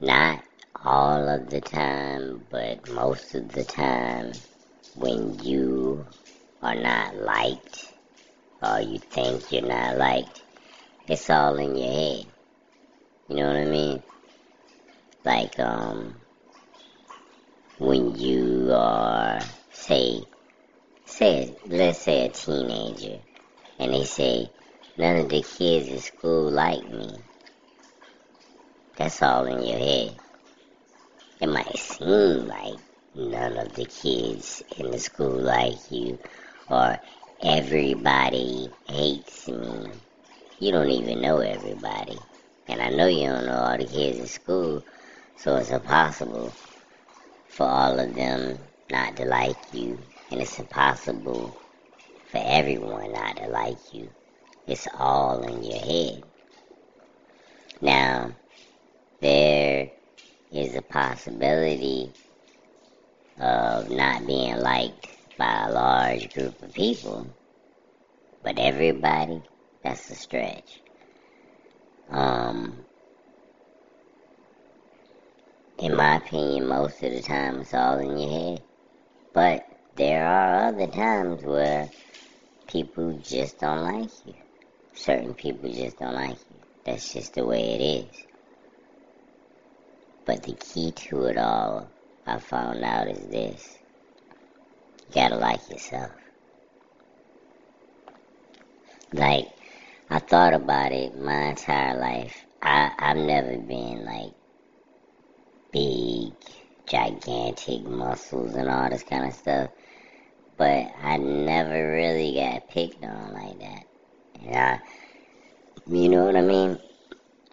not all of the time, but most of the time, when you are not liked or you think you're not liked, it's all in your head. You know what I mean? Like, um, when you are, say, say, let's say a teenager, and they say, none of the kids in school like me. That's all in your head. It might seem like none of the kids in the school like you, or everybody hates me. You don't even know everybody. And I know you don't know all the kids in school, so it's impossible for all of them not to like you. And it's impossible for everyone not to like you. It's all in your head. Now, there is a possibility of not being liked by a large group of people, but everybody, that's a stretch. Um, in my opinion, most of the time it's all in your head. But there are other times where people just don't like you. Certain people just don't like you. That's just the way it is. But the key to it all, I found out, is this. You gotta like yourself. Like, I thought about it my entire life. I, I've never been like big, gigantic muscles and all this kind of stuff. But I never really got picked on like that. And I, you know what I mean?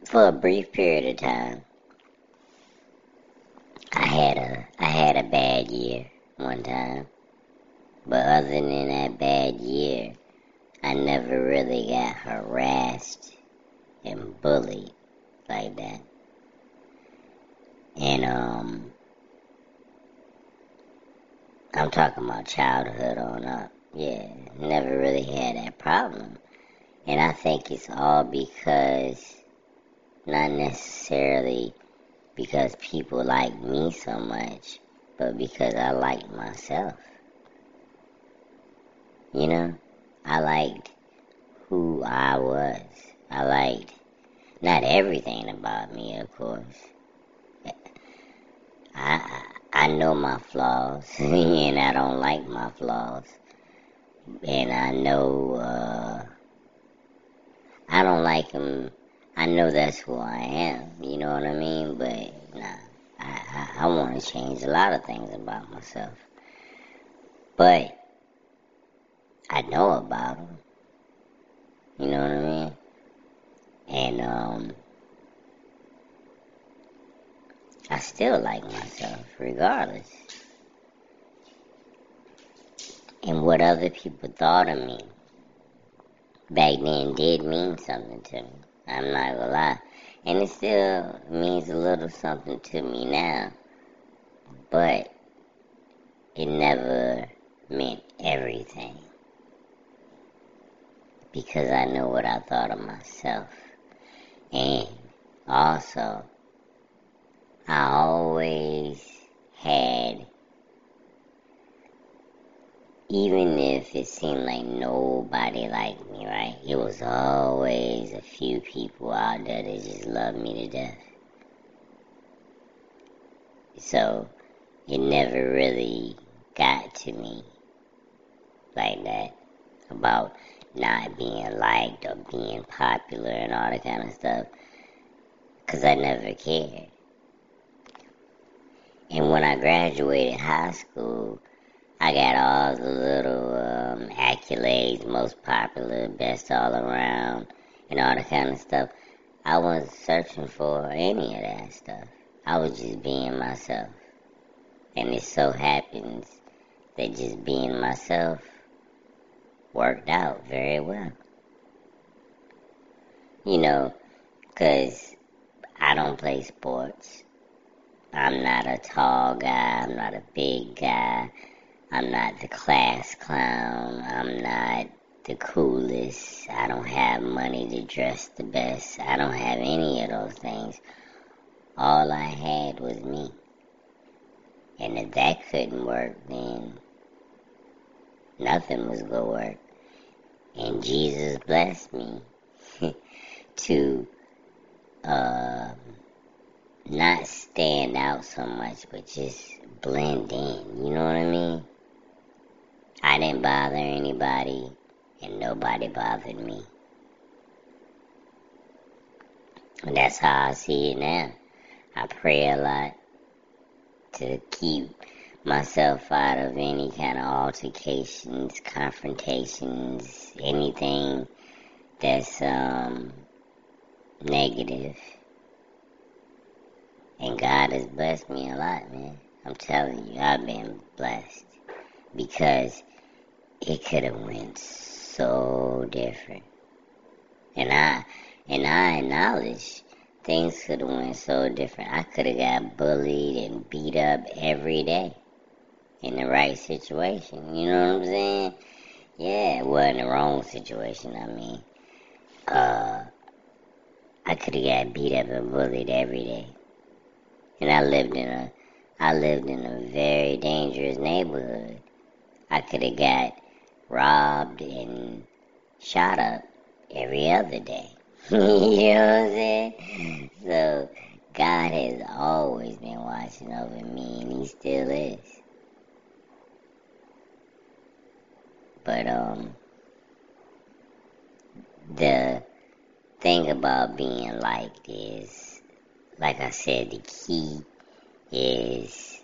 For a brief period of time, I had a I had a bad year one time. But other than that bad year, I never really got harassed and bullied like that. And um I'm talking about childhood on up. Yeah, never really had that problem. And I think it's all because not necessarily because people like me so much, but because I like myself. You know, I liked who I was. I liked not everything about me, of course. I I know my flaws, and I don't like my flaws, and I know uh, I don't like them I know that's who I am, you know what I mean? But nah, I, I, I want to change a lot of things about myself. But I know about them, you know what I mean? And um, I still like myself, regardless. And what other people thought of me back then did mean something to me. I'm not gonna lie. And it still means a little something to me now. But it never meant everything. Because I know what I thought of myself. And also, I always had even if it seemed like nobody liked me, right? It was always a few people out there that just loved me to death. So it never really got to me like that about not being liked or being popular and all that kind of stuff because I never cared. And when I graduated high school, I got all the little um, accolades, most popular, best all around, and all that kind of stuff. I wasn't searching for any of that stuff. I was just being myself. And it so happens that just being myself worked out very well. You know, because I don't play sports. I'm not a tall guy. I'm not a big guy. I'm not the class clown. I'm not the coolest. I don't have money to dress the best. I don't have any of those things. all I had was me. And if that couldn't work, then nothing was going to work. And Jesus blessed me to uh, not stand out so much, but just blend in. You know what I mean? I didn't bother anybody, and nobody bothered me. And that's how I see it now. I pray a lot to keep myself out of any kind of altercations, confrontations, anything that's um, negative. And God has blessed me a lot, man. I'm telling you, I've been blessed because it could have went so different. And I and I acknowledge things could have went so different. I could have got bullied and beat up every day in the right situation. You know what I'm saying? Yeah, well, in the wrong situation, I mean. Uh, I could have got beat up and bullied every day. And I lived in a, I lived in a very dangerous neighborhood. I could have got robbed and shot up every other day. you know what I'm saying? So God has always been watching over me, and He still is. But um, the thing about being liked is, like I said, the key is,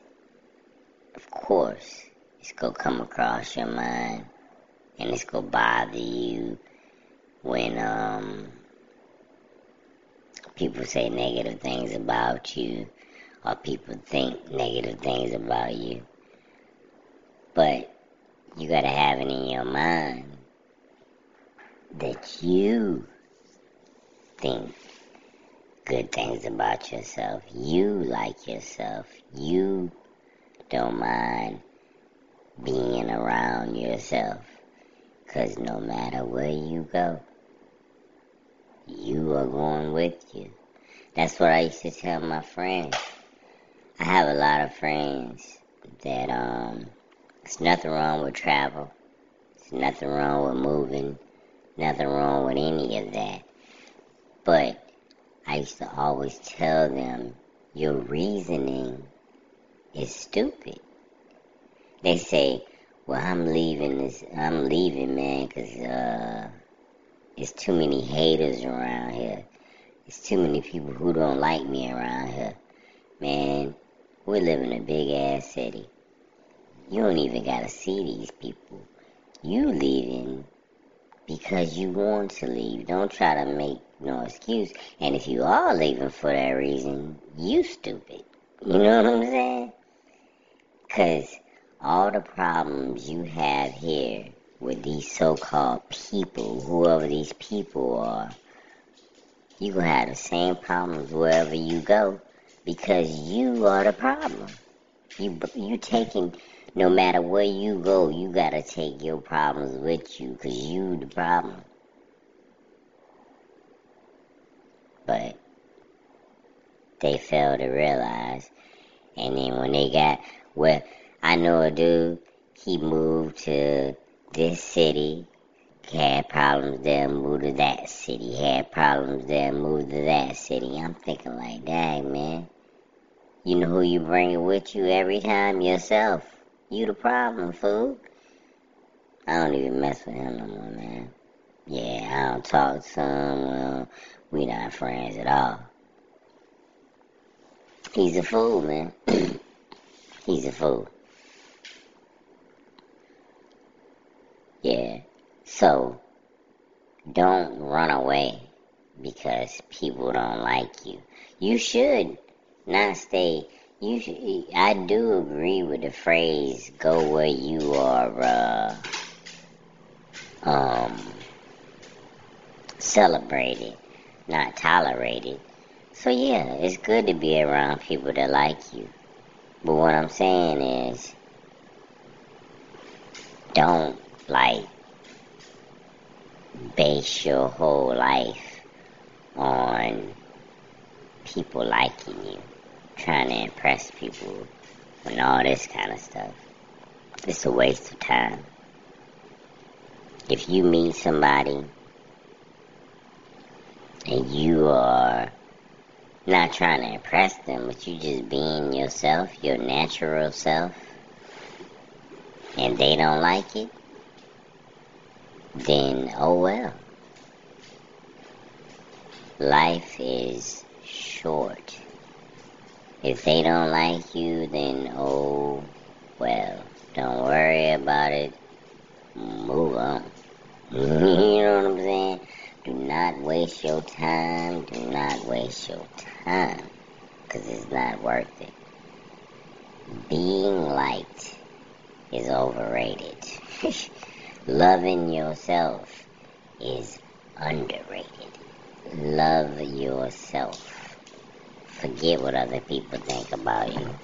of course, it's gonna come across your mind, and it's gonna bother you when um people say negative things about you or people think negative things about you. But you gotta have it in your mind that you think good things about yourself. You like yourself. You don't mind being around yourself. Cause no matter where you go, you are going with you. That's what I used to tell my friends. I have a lot of friends that um there's nothing wrong with travel. There's nothing wrong with moving. Nothing wrong with any of that. But I used to always tell them your reasoning is stupid. They say, "Well, I'm leaving this. I'm leaving, man, because uh, there's too many haters around here. There's too many people who don't like me around here. Man, we live in a big ass city. You don't even gotta see these people. You leaving because you want to leave. Don't try to make no excuse. And if you are leaving for that reason, you stupid. You know what I'm saying? Because all the problems you have here with these so-called people, whoever these people are, you gonna have the same problems wherever you go because you are the problem. You you taking no matter where you go, you gotta take your problems with you because you the problem. But they fail to realize, and then when they got well, I know a dude. He moved to this city, had problems there, moved to that city, had problems there, moved to that city. I'm thinking like, dang man, you know who you bringing with you every time? Yourself. You the problem, fool. I don't even mess with him no more, man. Yeah, I don't talk to him. Well, we not friends at all. He's a fool, man. He's a fool. Yeah. So, don't run away because people don't like you. You should not stay. You should, I do agree with the phrase "go where you are." Uh, um, celebrated, not tolerated. So yeah, it's good to be around people that like you. But what I'm saying is, don't like base your whole life on people liking you, trying to impress people, and all this kind of stuff. It's a waste of time. If you meet somebody and you are not trying to impress them, but you just being yourself, your natural self, and they don't like it, then oh well. Life is short. If they don't like you, then oh well. Don't worry about it. Move on. you know what I'm saying? Do not waste your time. Do not waste your time. Because it's not worth it. Being liked is overrated. Loving yourself is underrated. Love yourself. Forget what other people think about you.